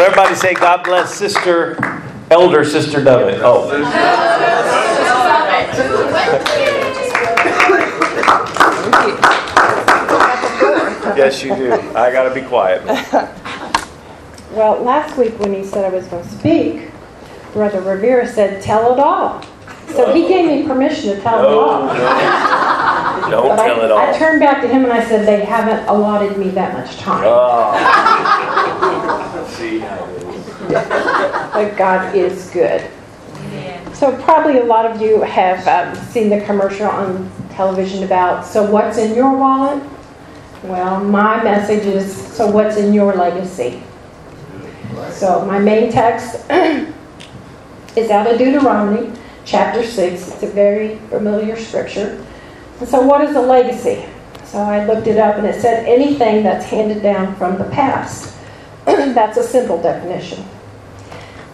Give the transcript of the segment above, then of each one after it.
So everybody say, God bless Sister, Elder Sister Dovett. Oh. yes, you do. I got to be quiet. Well, last week when he said I was going to speak, Brother Rivera said, Tell it all. So he gave me permission to tell it all. No, don't But I, tell it all. I turned back to him and I said, They haven't allotted me that much time. Oh. See. But God is good. So probably a lot of you have um, seen the commercial on television about, so what's in your wallet? Well, my message is, so what's in your legacy? So my main text is out of Deuteronomy, chapter 6. It's a very familiar scripture. And so what is a legacy? So I looked it up and it said anything that's handed down from the past. that's a simple definition.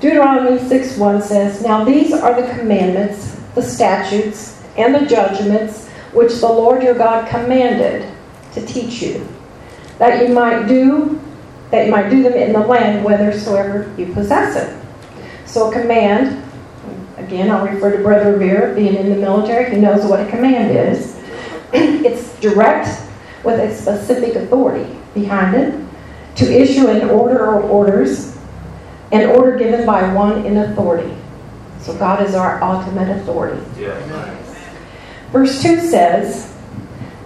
Deuteronomy 6:1 says, Now these are the commandments, the statutes, and the judgments which the Lord your God commanded to teach you, that you might do that you might do them in the land whithersoever you possess it. So a command, again I'll refer to Brother Rivera, being in the military, he knows what a command is. it's direct with a specific authority behind it to issue an order or orders an order given by one in authority. So God is our ultimate authority. Verse 2 says,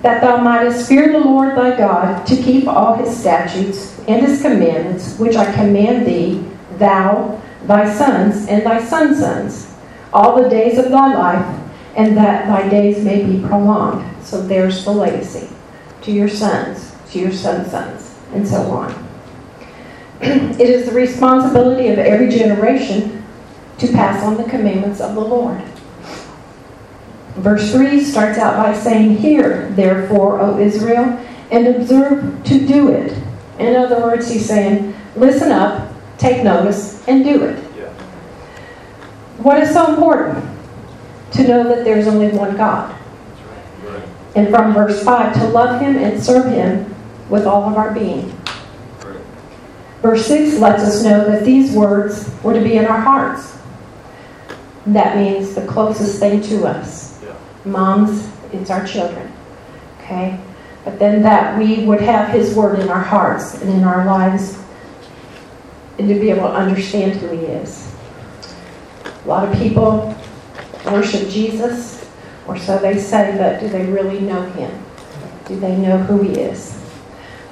That thou mightest fear the Lord thy God, to keep all his statutes and his commandments, which I command thee, thou, thy sons, and thy sons' sons, all the days of thy life, and that thy days may be prolonged. So there's the legacy to your sons, to your sons' sons, and so on. it is the responsibility of every generation to pass on the commandments of the Lord. Verse 3 starts out by saying, Hear, therefore, O Israel, and observe to do it. In other words, he's saying, Listen up, take notice, and do it. What is so important? To know that there's only one God. And from verse 5, to love him and serve him with all of our being. Verse 6 lets us know that these words were to be in our hearts. That means the closest thing to us. Moms, it's our children. Okay? But then that we would have His Word in our hearts and in our lives and to be able to understand who He is. A lot of people worship Jesus, or so they say, but do they really know Him? Do they know who He is?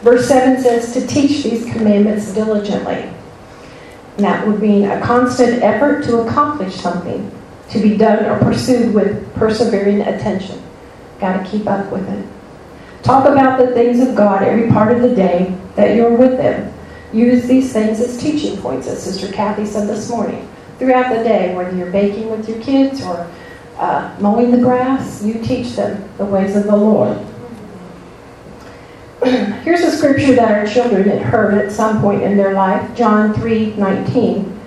Verse 7 says to teach these commandments diligently. And that would mean a constant effort to accomplish something, to be done or pursued with persevering attention. Got to keep up with it. Talk about the things of God every part of the day that you're with them. Use these things as teaching points, as Sister Kathy said this morning. Throughout the day, whether you're baking with your kids or uh, mowing the grass, you teach them the ways of the Lord. Here's a scripture that our children had heard at some point in their life, John 3 19.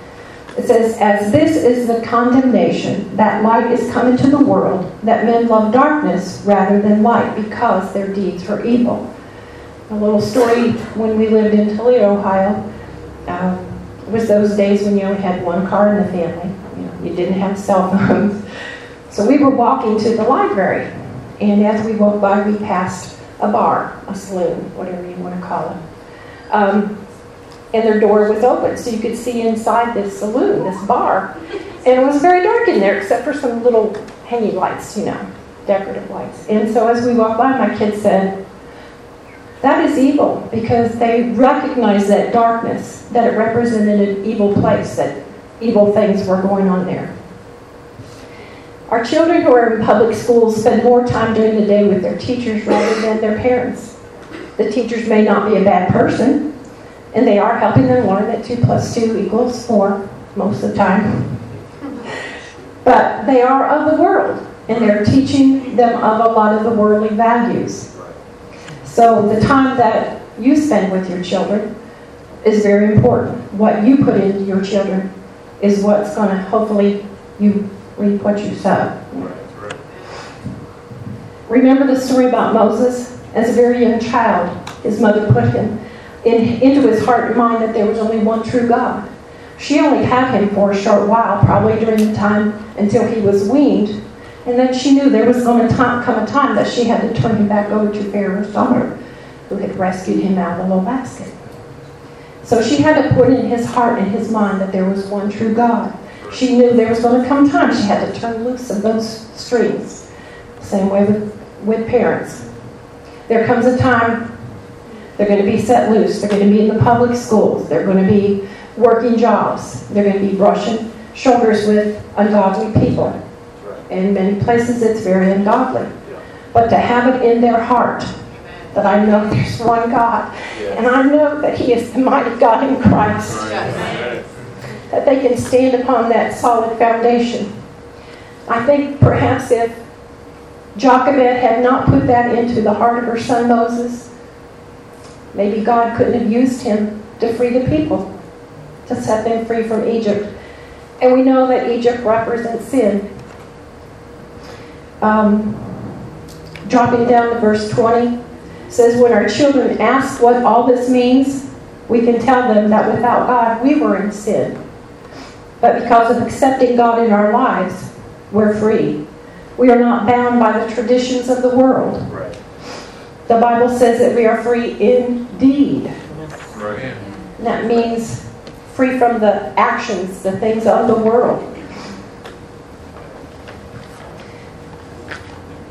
It says, As this is the condemnation, that light is come into the world, that men love darkness rather than light, because their deeds were evil. A little story when we lived in Toledo, Ohio. Um, was those days when you only had one car in the family. You, know, you didn't have cell phones. So we were walking to the library, and as we walked by, we passed a bar, a saloon, whatever you want to call it. Um, and their door was open, so you could see inside this saloon, this bar. And it was very dark in there, except for some little hanging lights, you know, decorative lights. And so as we walked by, my kids said, that is evil, because they recognized that darkness, that it represented an evil place, that evil things were going on there. Our children who are in public schools spend more time during the day with their teachers rather than their parents. The teachers may not be a bad person, and they are helping them learn that 2 plus 2 equals 4 most of the time. But they are of the world, and they're teaching them of a lot of the worldly values. So the time that you spend with your children is very important. What you put into your children is what's going to hopefully you reap what you sow. Remember the story about Moses? As a very young child, his mother put him in, into his heart and mind that there was only one true God. She only had him for a short while, probably during the time until he was weaned. And then she knew there was going to come a time that she had to turn him back over to Pharaoh's daughter, who had rescued him out of the little basket. So she had to put in his heart and his mind that there was one true God. She knew there was going to come time she had to turn loose of those strings. Same way with, with parents. There comes a time they're going to be set loose. They're going to be in the public schools. They're going to be working jobs. They're going to be brushing shoulders with ungodly people. In many places, it's very ungodly. But to have it in their heart that I know there's one God, and I know that He is the mighty God in Christ, that they can stand upon that solid foundation. I think perhaps if Jochebed had not put that into the heart of her son Moses, maybe God couldn't have used him to free the people, to set them free from Egypt. And we know that Egypt represents sin. Um, dropping down to verse 20 says, When our children ask what all this means, we can tell them that without God we were in sin. But because of accepting God in our lives, we're free. We are not bound by the traditions of the world. Right. The Bible says that we are free indeed. Right. That means free from the actions, the things of the world.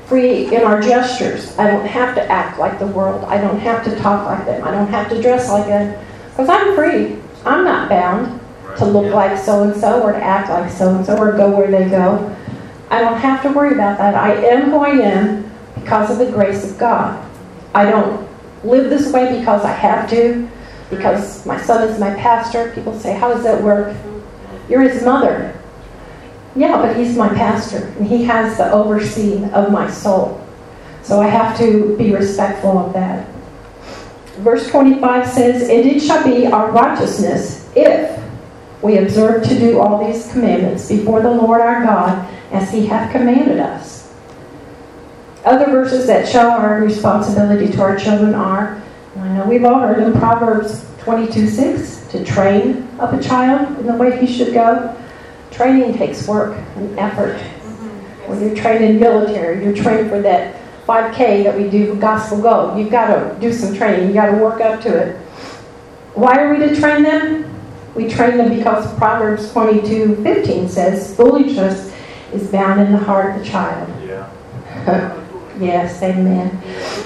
free in our gestures. I don't have to act like the world. I don't have to talk like them. I don't have to dress like them. Because I'm free. I'm not bound to look like so and so or to act like so and so or go where they go. I don't have to worry about that. I am who I am because of the grace of God. I don't live this way because I have to, because my son is my pastor. People say, How does that work? You're his mother. Yeah, but he's my pastor, and he has the overseeing of my soul. So I have to be respectful of that. Verse 25 says, And it shall be our righteousness if we observe to do all these commandments before the Lord our God as he hath commanded us. Other verses that show our responsibility to our children are, I know we've all heard them, Proverbs 22 6, to train up a child in the way he should go. Training takes work and effort. Mm-hmm. When you're trained in military, you're trained for that 5K that we do Gospel Go. You've got to do some training. You've got to work up to it. Why are we to train them? We train them because Proverbs 22 15 says, Foolishness is bound in the heart of the child. Yeah. yes, amen.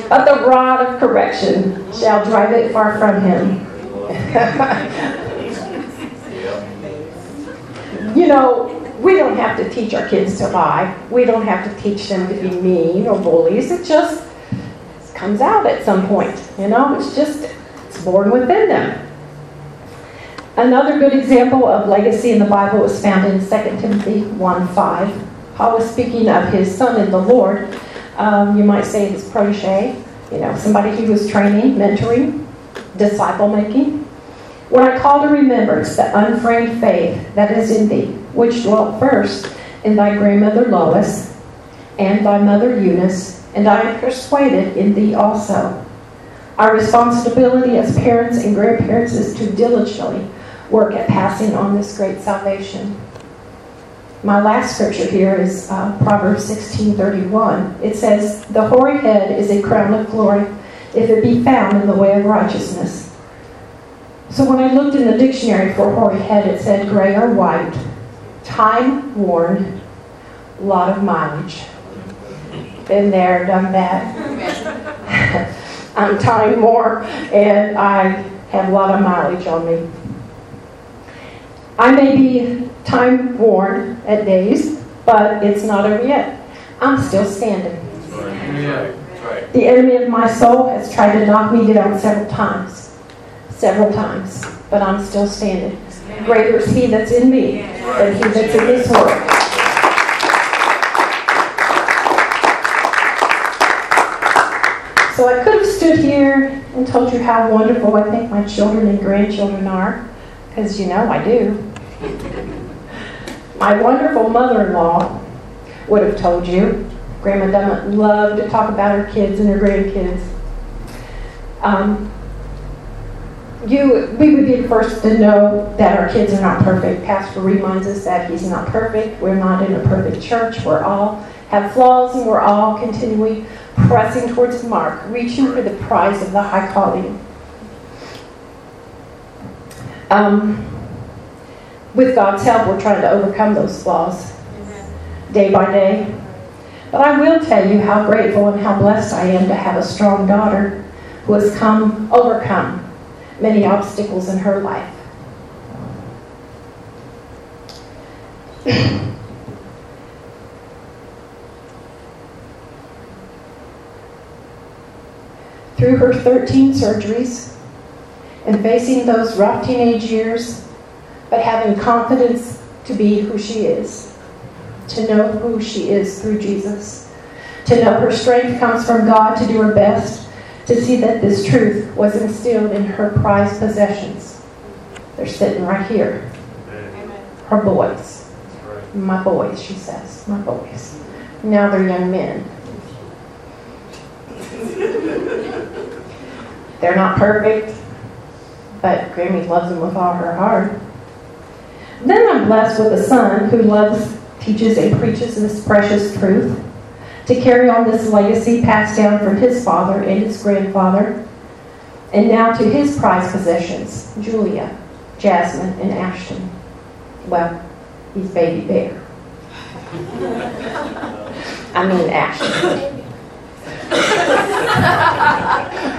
But the rod of correction shall drive it far from him. you know, we don't have to teach our kids to lie. We don't have to teach them to be mean or bullies. It just comes out at some point. You know, it's just it's born within them. Another good example of legacy in the Bible is found in 2 Timothy 1 5. Paul was speaking of his son in the Lord. Um, you might say his protege, you know, somebody he was training, mentoring, disciple making. When I call to remembrance the unfeigned faith that is in thee, which dwelt first in thy grandmother Lois and thy mother Eunice, and I am persuaded in thee also. Our responsibility as parents and grandparents is to diligently work at passing on this great salvation. My last scripture here is uh, Proverbs 16:31. It says, "The hoary head is a crown of glory, if it be found in the way of righteousness." So when I looked in the dictionary for hoary head, it said gray or white, time worn, lot of mileage. Been there, done that. I'm time worn, and I have a lot of mileage on me. I may be time worn at days, but it's not over yet. I'm still standing. The enemy of my soul has tried to knock me down several times several times, but I'm still standing. Greater is He that's in me than He that's in this world. So I could have stood here and told you how wonderful I think my children and grandchildren are, because you know I do. My wonderful mother in law would have told you. Grandma Dummett loved to talk about her kids and her grandkids. Um, you, we would be the first to know that our kids are not perfect. Pastor reminds us that he's not perfect. We're not in a perfect church. We're all have flaws and we're all continually pressing towards the mark, reaching for the prize of the high calling. Um, with God's help, we're trying to overcome those flaws day by day. But I will tell you how grateful and how blessed I am to have a strong daughter who has come, overcome many obstacles in her life. Through her 13 surgeries and facing those rough teenage years, but having confidence to be who she is, to know who she is through Jesus, to know her strength comes from God to do her best, to see that this truth was instilled in her prized possessions. They're sitting right here. Her boys. My boys, she says. My boys. Now they're young men. They're not perfect, but Grammy loves him with all her heart. Then I'm blessed with a son who loves, teaches, and preaches this precious truth to carry on this legacy passed down from his father and his grandfather, and now to his prized possessions Julia, Jasmine, and Ashton. Well, he's baby bear. I mean, Ashton.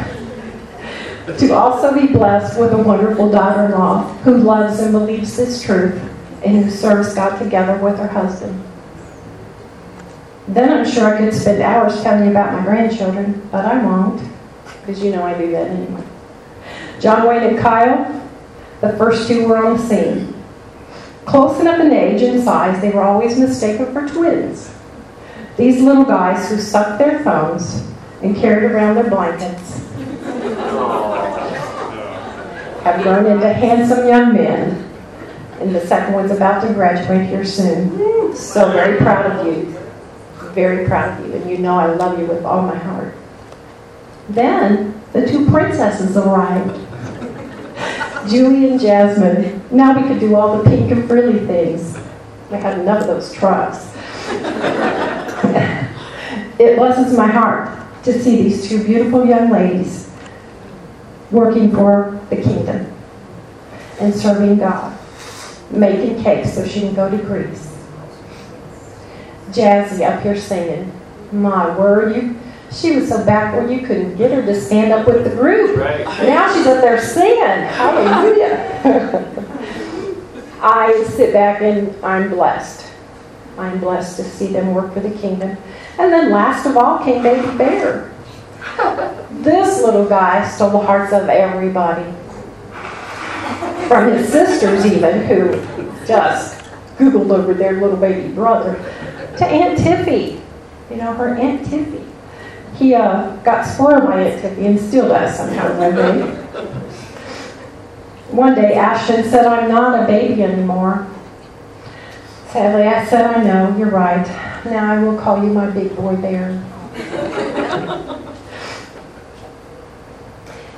to also be blessed with a wonderful daughter in law who loves and believes this truth and who serves God together with her husband. Then I'm sure I could spend hours telling you about my grandchildren, but I won't, because you know I do that anyway. John Wayne and Kyle, the first two were on the scene. Close enough in age and size, they were always mistaken for twins. These little guys who sucked their thumbs and carried around their blankets have grown into handsome young men, and the second one's about to graduate here soon. So very proud of you. Very proud of you, and you know I love you with all my heart. Then the two princesses arrived. Julie and Jasmine. Now we could do all the pink and frilly things. I had enough of those trucks. it blesses my heart to see these two beautiful young ladies working for the kingdom and serving God, making cakes so she can go to Greece. Jazzy up here singing. My word, you she was so backward you couldn't get her to stand up with the group. Right. Now she's up there singing. Hallelujah. I sit back and I'm blessed. I'm blessed to see them work for the kingdom. And then last of all came Baby Bear. This little guy stole the hearts of everybody. From his sisters even, who just Googled over their little baby brother, to Aunt Tiffy. You know, her Aunt Tiffy. He uh, got spoiled by Aunt Tiffy and still does somehow one day. One day Ashton said, I'm not a baby anymore. Sadly, I said, I know, you're right. Now I will call you my big boy bear.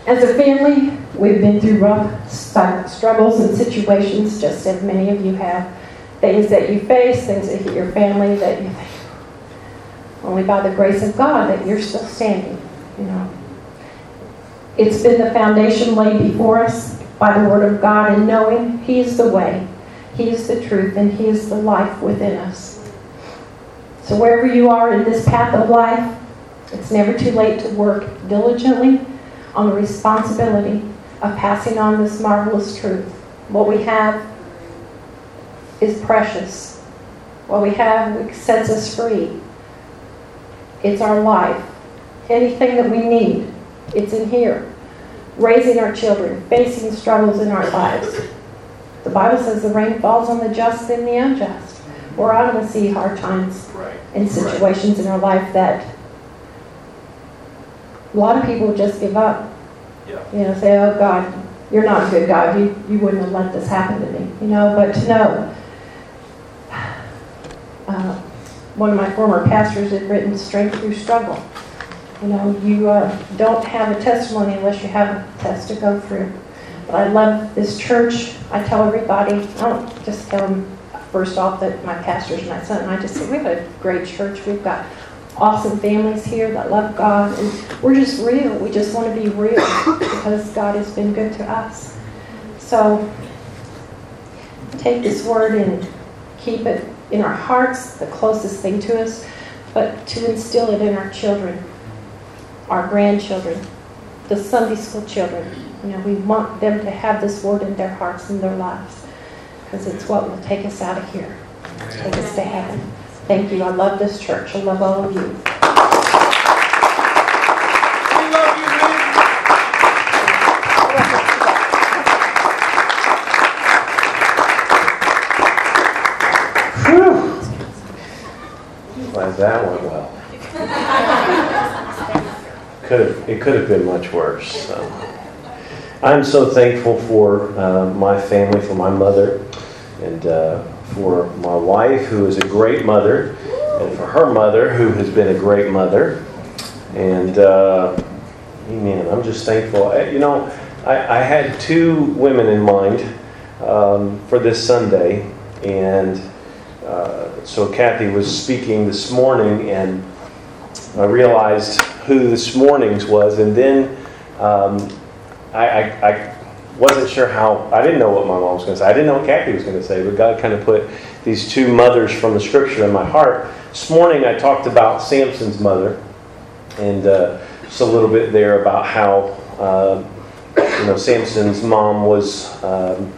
As a family, we've been through rough struggles and situations, just as many of you have. Things that you face, things that hit your family that you think, only by the grace of God that you're still standing, you know. It's been the foundation laid before us by the Word of God and knowing He is the way, He is the truth, and He is the life within us. So wherever you are in this path of life, it's never too late to work diligently on the responsibility of passing on this marvelous truth. What we have is precious. What we have sets us free. It's our life. Anything that we need, it's in here. Raising our children, facing struggles in our lives. The Bible says the rain falls on the just and the unjust. We're all going to see hard times and situations in our life that a lot of people just give up. Yeah. You know, say, oh God, you're not a good God. You, you wouldn't have let this happen to me. You know, but to know. Uh, one of my former pastors had written Strength Through Struggle. You know, you uh, don't have a testimony unless you have a test to go through. But I love this church. I tell everybody, I don't just tell them first off that my pastor's my son. I just say, we have a great church. We've got awesome families here that love God. And we're just real. We just want to be real because God has been good to us. So take this word and keep it in our hearts, the closest thing to us, but to instill it in our children, our grandchildren, the Sunday school children. You know, we want them to have this word in their hearts and their lives because it's what will take us out of here, take us to heaven. Thank you. I love this church. I love all of you. We love you, Whew. Glad that went well. Could have, it could have been much worse. So. I'm so thankful for uh, my family, for my mother, and uh, for my wife, who is a great mother, and for her mother, who has been a great mother. And, uh, amen, I'm just thankful. You know, I, I had two women in mind um, for this Sunday, and uh, so Kathy was speaking this morning, and I realized who this morning's was, and then um, I, I, I wasn't sure how, I didn't know what my mom was going to say. I didn't know what Kathy was going to say, but God kind of put these two mothers from the scripture in my heart. This morning I talked about Samson's mother, and uh, just a little bit there about how, uh, you know, Samson's mom was um,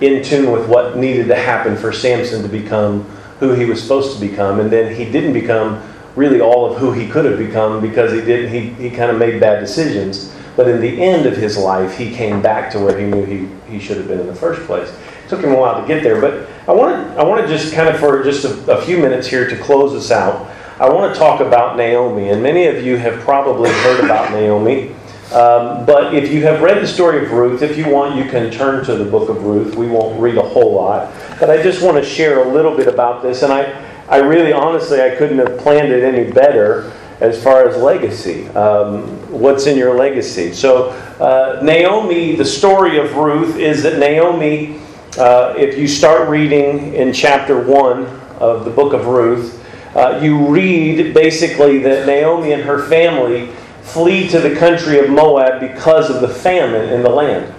in tune with what needed to happen for Samson to become who he was supposed to become, and then he didn't become really all of who he could have become because he didn't, he, he kind of made bad decisions. But in the end of his life, he came back to where he knew he, he should have been in the first place. It took him a while to get there, but I want to, I want to just kind of, for just a, a few minutes here to close us out, I want to talk about Naomi. And many of you have probably heard about Naomi. Um, but if you have read the story of Ruth, if you want, you can turn to the book of Ruth. We won't read a whole lot. But I just want to share a little bit about this. And I, I really, honestly, I couldn't have planned it any better as far as legacy. Um, what's in your legacy? So, uh, Naomi, the story of Ruth is that Naomi, uh, if you start reading in chapter 1 of the book of Ruth, uh, you read basically that Naomi and her family flee to the country of Moab because of the famine in the land.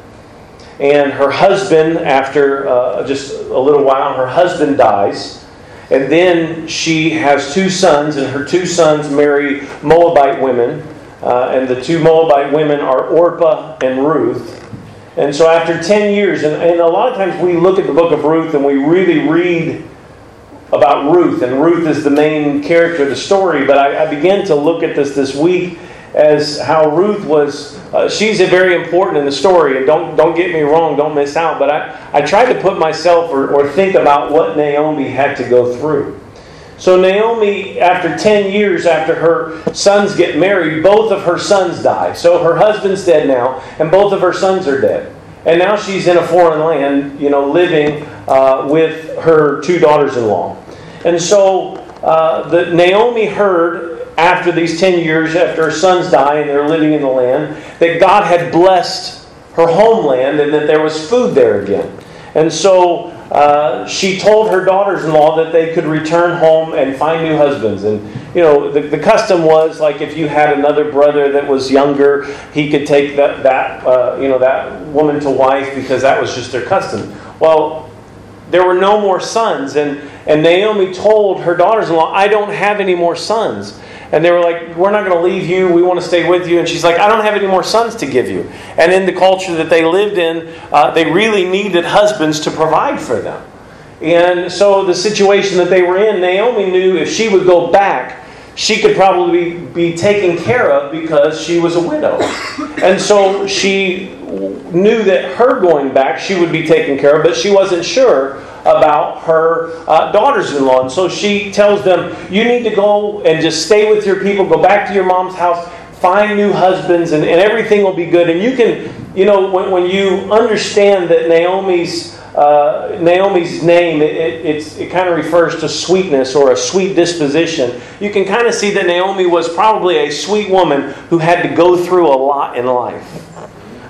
And her husband, after uh, just a little while, her husband dies. And then she has two sons, and her two sons marry Moabite women. Uh, and the two Moabite women are Orpah and Ruth. And so after 10 years, and, and a lot of times we look at the book of Ruth and we really read about Ruth, and Ruth is the main character of the story. But I, I began to look at this this week as how Ruth was. Uh, she's very important in the story, and don't don't get me wrong, don't miss out. But I, I tried to put myself or, or think about what Naomi had to go through. So Naomi, after ten years after her sons get married, both of her sons die. So her husband's dead now, and both of her sons are dead. And now she's in a foreign land, you know, living uh, with her two daughters-in-law. And so uh, the Naomi heard after these 10 years, after her sons die and they're living in the land, that God had blessed her homeland and that there was food there again. And so uh, she told her daughters in law that they could return home and find new husbands. And, you know, the, the custom was like if you had another brother that was younger, he could take that, that uh, you know, that woman to wife because that was just their custom. Well, there were no more sons. And, and Naomi told her daughters in law, I don't have any more sons. And they were like, We're not going to leave you. We want to stay with you. And she's like, I don't have any more sons to give you. And in the culture that they lived in, uh, they really needed husbands to provide for them. And so the situation that they were in, Naomi knew if she would go back, she could probably be taken care of because she was a widow. And so she knew that her going back, she would be taken care of, but she wasn't sure about her uh, daughters in law. And so she tells them, You need to go and just stay with your people, go back to your mom's house, find new husbands, and, and everything will be good. And you can, you know, when, when you understand that Naomi's. Uh, Naomi's name, it, it, it kind of refers to sweetness or a sweet disposition. You can kind of see that Naomi was probably a sweet woman who had to go through a lot in life.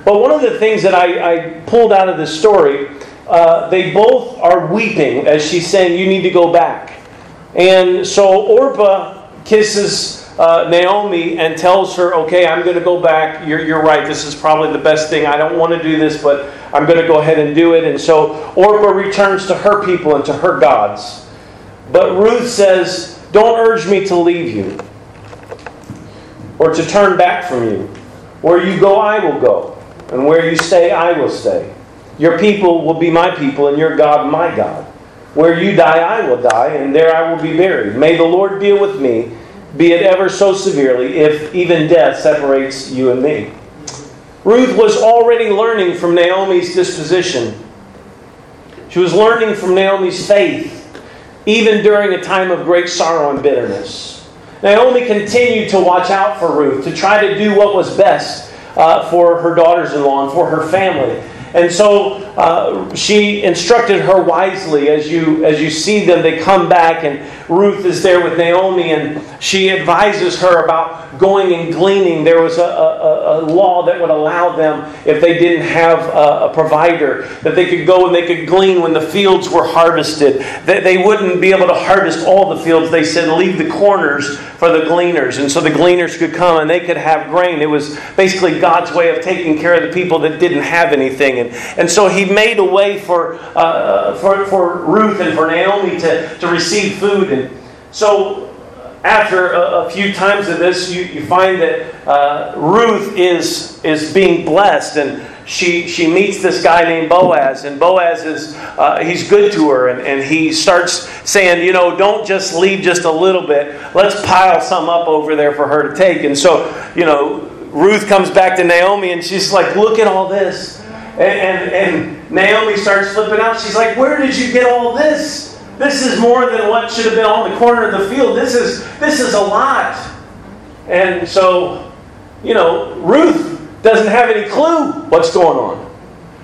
But one of the things that I, I pulled out of this story, uh, they both are weeping as she's saying, You need to go back. And so Orpah kisses uh, Naomi and tells her, Okay, I'm going to go back. You're, you're right. This is probably the best thing. I don't want to do this, but I'm going to go ahead and do it. And so Orpah returns to her people and to her gods. But Ruth says, Don't urge me to leave you or to turn back from you. Where you go, I will go. And where you stay, I will stay. Your people will be my people, and your God, my God. Where you die, I will die, and there I will be buried. May the Lord deal with me, be it ever so severely, if even death separates you and me. Ruth was already learning from Naomi's disposition. She was learning from Naomi's faith, even during a time of great sorrow and bitterness. Naomi continued to watch out for Ruth, to try to do what was best uh, for her daughters in law and for her family. And so uh, she instructed her wisely. As you as you see them they come back and Ruth is there with Naomi and she advises her about going and gleaning. There was a, a, a law that would allow them if they didn't have a, a, provider that they could go and they could glean when the fields were harvested. That they wouldn't be able to harvest all the fields. They said leave the corners for the gleaners. And so the gleaners could come and they could have grain. It was basically God's way of taking care of the people that didn't have anything. And, and so he made a way for, uh, for, for Ruth and for Naomi to, to receive food. And so after a, a few times of this, you, you find that uh, Ruth is, is being blessed. And she, she meets this guy named Boaz, and Boaz is uh, he's good to her, and, and he starts saying, you know, don't just leave just a little bit. Let's pile some up over there for her to take. And so, you know, Ruth comes back to Naomi, and she's like, look at all this. And, and, and Naomi starts flipping out. She's like, Where did you get all this? This is more than what should have been on the corner of the field. This is this is a lot. And so, you know, Ruth doesn't have any clue what's going on.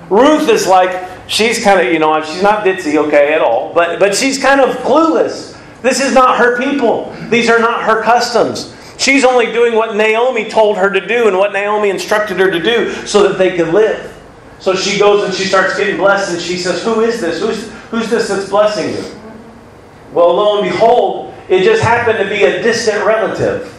Ruth is like, she's kind of, you know, she's not ditzy, okay, at all, but but she's kind of clueless. This is not her people. These are not her customs. She's only doing what Naomi told her to do and what Naomi instructed her to do so that they could live. So she goes and she starts getting blessed, and she says, Who is this? Who's, who's this that's blessing you? Well, lo and behold, it just happened to be a distant relative.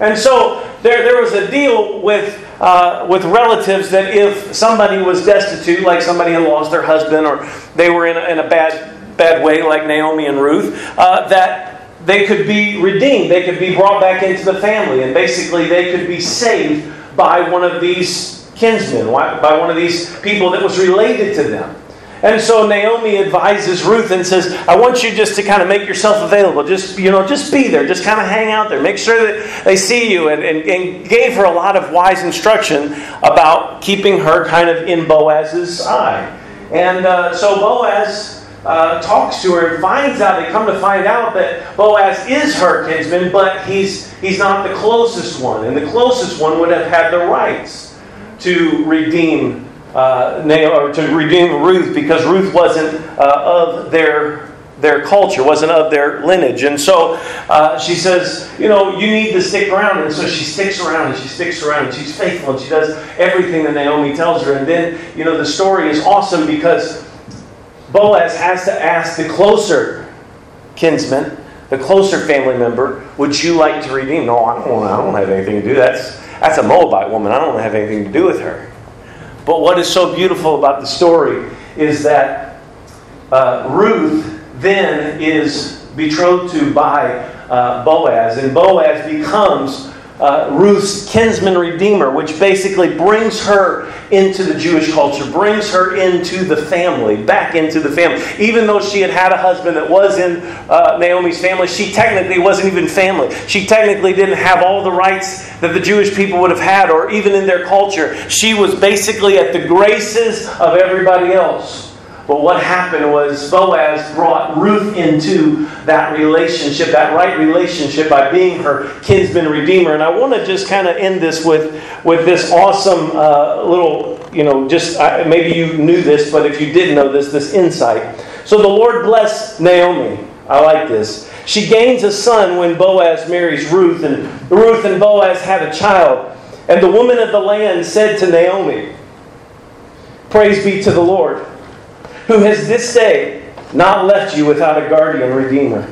And so there, there was a deal with, uh, with relatives that if somebody was destitute, like somebody had lost their husband, or they were in a, in a bad, bad way, like Naomi and Ruth, uh, that they could be redeemed. They could be brought back into the family, and basically they could be saved by one of these kinsmen, by one of these people that was related to them. And so Naomi advises Ruth and says, I want you just to kind of make yourself available. Just, you know, just be there. Just kind of hang out there. Make sure that they see you. And, and, and gave her a lot of wise instruction about keeping her kind of in Boaz's eye. And uh, so Boaz uh, talks to her and finds out, they come to find out that Boaz is her kinsman, but he's, he's not the closest one. And the closest one would have had the rights to redeem uh, or to redeem Ruth because Ruth wasn't uh, of their their culture, wasn't of their lineage. And so uh, she says, you know, you need to stick around. And so she sticks around and she sticks around and she's faithful and she does everything that Naomi tells her. And then, you know, the story is awesome because Boaz has to ask the closer kinsman, the closer family member, would you like to redeem? No, I don't, I don't have anything to do. That's that's a Moabite woman. I don't have anything to do with her. But what is so beautiful about the story is that uh, Ruth then is betrothed to by uh, Boaz, and Boaz becomes uh, Ruth's kinsman redeemer, which basically brings her into the Jewish culture, brings her into the family, back into the family. Even though she had had a husband that was in uh, Naomi's family, she technically wasn't even family. She technically didn't have all the rights that the Jewish people would have had, or even in their culture. She was basically at the graces of everybody else. But what happened was Boaz brought Ruth into that relationship, that right relationship, by being her kinsman redeemer. And I want to just kind of end this with, with this awesome uh, little, you know, just uh, maybe you knew this, but if you didn't know this, this insight. So the Lord bless Naomi. I like this. She gains a son when Boaz marries Ruth, and Ruth and Boaz have a child. And the woman of the land said to Naomi, Praise be to the Lord, who has this day not left you without a guardian redeemer.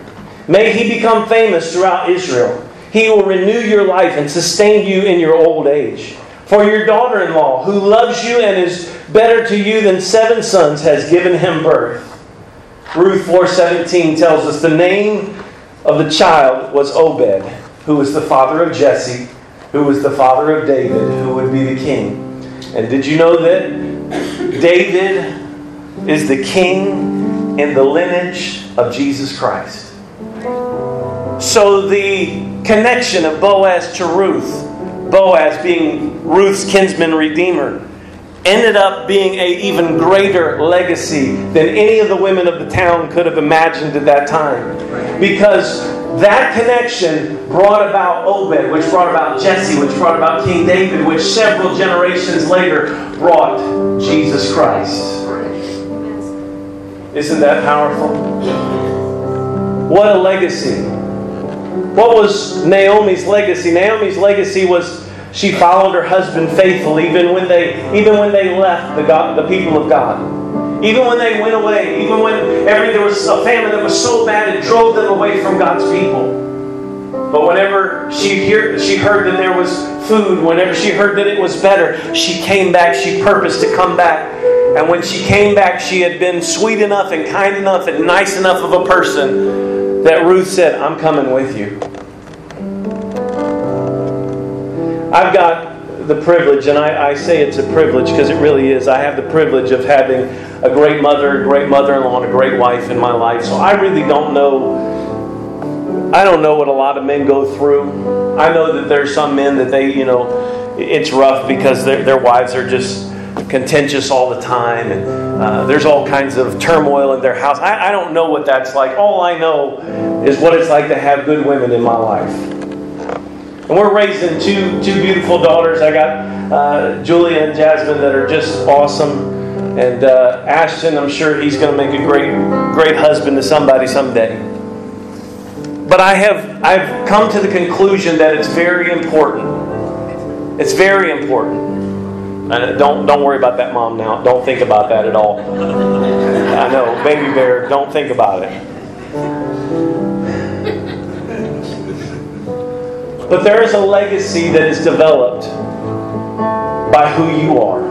May he become famous throughout Israel. He will renew your life and sustain you in your old age. For your daughter in law, who loves you and is better to you than seven sons, has given him birth. Ruth 4:17 tells us the name of the child was Obed, who was the father of Jesse, who was the father of David, who would be the king. And did you know that David is the king in the lineage of Jesus Christ? So the connection of Boaz to Ruth, Boaz being Ruth's kinsman redeemer, ended up being a even greater legacy than any of the women of the town could have imagined at that time. Because that connection brought about Obed, which brought about Jesse, which brought about King David, which several generations later brought Jesus Christ. Isn't that powerful? What a legacy. What was Naomi's legacy? Naomi's legacy was she followed her husband faithfully, even when they even when they left the God, the people of God. Even when they went away, even when every there was a famine that was so bad it drove them away from God's people. But whenever she hear, she heard that there was food, whenever she heard that it was better, she came back. She purposed to come back. And when she came back, she had been sweet enough and kind enough and nice enough of a person that Ruth said, I'm coming with you. I've got the privilege, and I, I say it's a privilege because it really is. I have the privilege of having a great mother, a great mother in law, and a great wife in my life. So I really don't know. I don't know what a lot of men go through. I know that there's some men that they, you know, it's rough because their, their wives are just contentious all the time, and uh, there's all kinds of turmoil in their house. I, I don't know what that's like. All I know is what it's like to have good women in my life. And we're raising two two beautiful daughters. I got uh, Julia and Jasmine that are just awesome, and uh, Ashton. I'm sure he's going to make a great great husband to somebody someday. But I have I've come to the conclusion that it's very important. It's very important uh, don't don't worry about that, mom. Now, don't think about that at all. I know, baby bear. Don't think about it. But there is a legacy that is developed by who you are.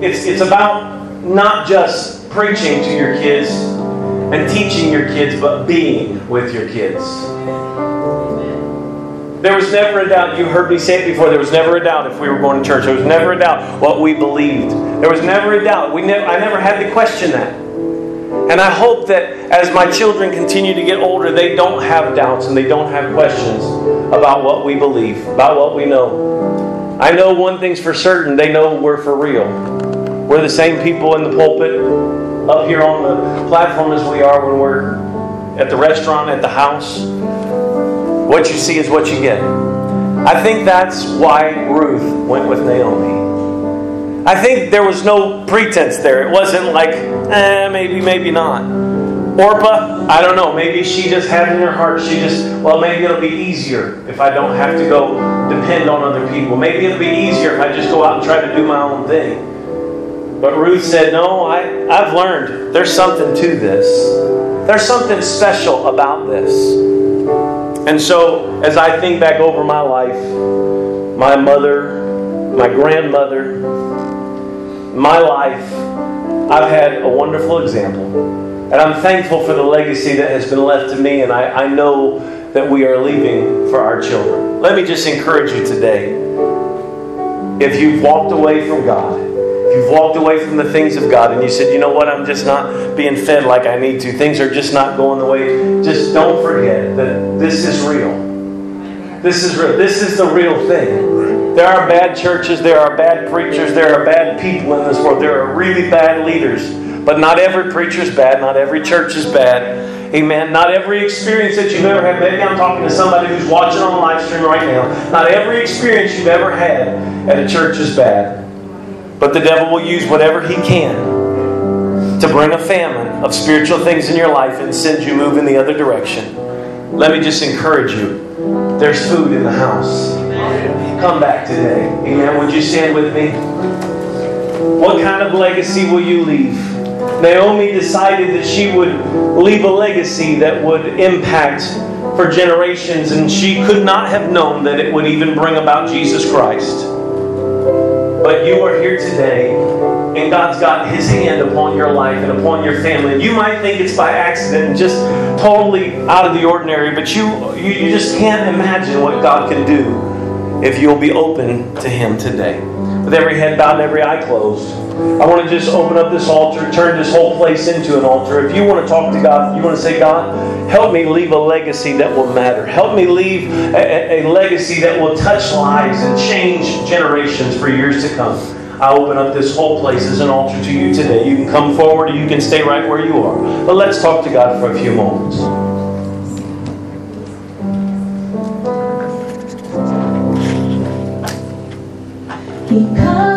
It's it's about not just preaching to your kids and teaching your kids, but being with your kids. There was never a doubt. You heard me say it before. There was never a doubt if we were going to church. There was never a doubt what we believed. There was never a doubt. We ne- I never had to question that. And I hope that as my children continue to get older, they don't have doubts and they don't have questions about what we believe, about what we know. I know one thing's for certain they know we're for real. We're the same people in the pulpit, up here on the platform as we are when we're at the restaurant, at the house. What you see is what you get. I think that's why Ruth went with Naomi. I think there was no pretense there. It wasn't like, eh, maybe, maybe not. Orpah, I don't know. Maybe she just had in her heart, she just, well, maybe it'll be easier if I don't have to go depend on other people. Maybe it'll be easier if I just go out and try to do my own thing. But Ruth said, no, I, I've learned there's something to this. There's something special about this. And so, as I think back over my life, my mother, my grandmother, my life, I've had a wonderful example. And I'm thankful for the legacy that has been left to me, and I, I know that we are leaving for our children. Let me just encourage you today. If you've walked away from God, you've walked away from the things of God and you said, you know what, I'm just not being fed like I need to, things are just not going the way, just don't forget that this is real. This is real. This is the real thing. There are bad churches, there are bad preachers, there are bad people in this world, there are really bad leaders. But not every preacher is bad, not every church is bad. Amen. Not every experience that you've ever had, maybe I'm talking to somebody who's watching on live stream right now. Not every experience you've ever had at a church is bad. But the devil will use whatever he can to bring a famine of spiritual things in your life and send you moving the other direction. Let me just encourage you there's food in the house. come back today. Amen. Would you stand with me? What kind of legacy will you leave? Naomi decided that she would leave a legacy that would impact for generations, and she could not have known that it would even bring about Jesus Christ. But you are here today, and God's got His hand upon your life and upon your family. You might think it's by accident and just totally out of the ordinary, but you, you, you just can't imagine what God can do if you'll be open to Him today. With every head bowed and every eye closed. I want to just open up this altar, turn this whole place into an altar. If you want to talk to God, you want to say, God, help me leave a legacy that will matter. Help me leave a, a legacy that will touch lives and change generations for years to come. I open up this whole place as an altar to you today. You can come forward or you can stay right where you are. But let's talk to God for a few moments. because